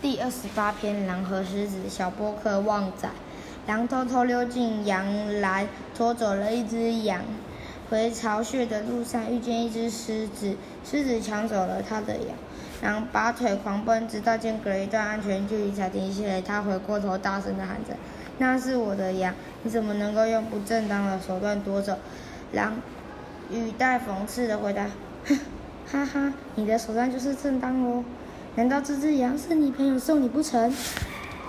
第二十八篇：狼和狮子。小波克旺仔，狼偷偷溜进羊栏，拖走了一只羊。回巢穴的路上，遇见一只狮子，狮子抢走了他的羊。狼拔腿狂奔，直到间隔一段安全距离才停下来。他回过头，大声地喊着：“那是我的羊！你怎么能够用不正当的手段夺走？”狼语带讽刺地回答：“，哈哈，你的手段就是正当哦。难道这只羊是你朋友送你不成？”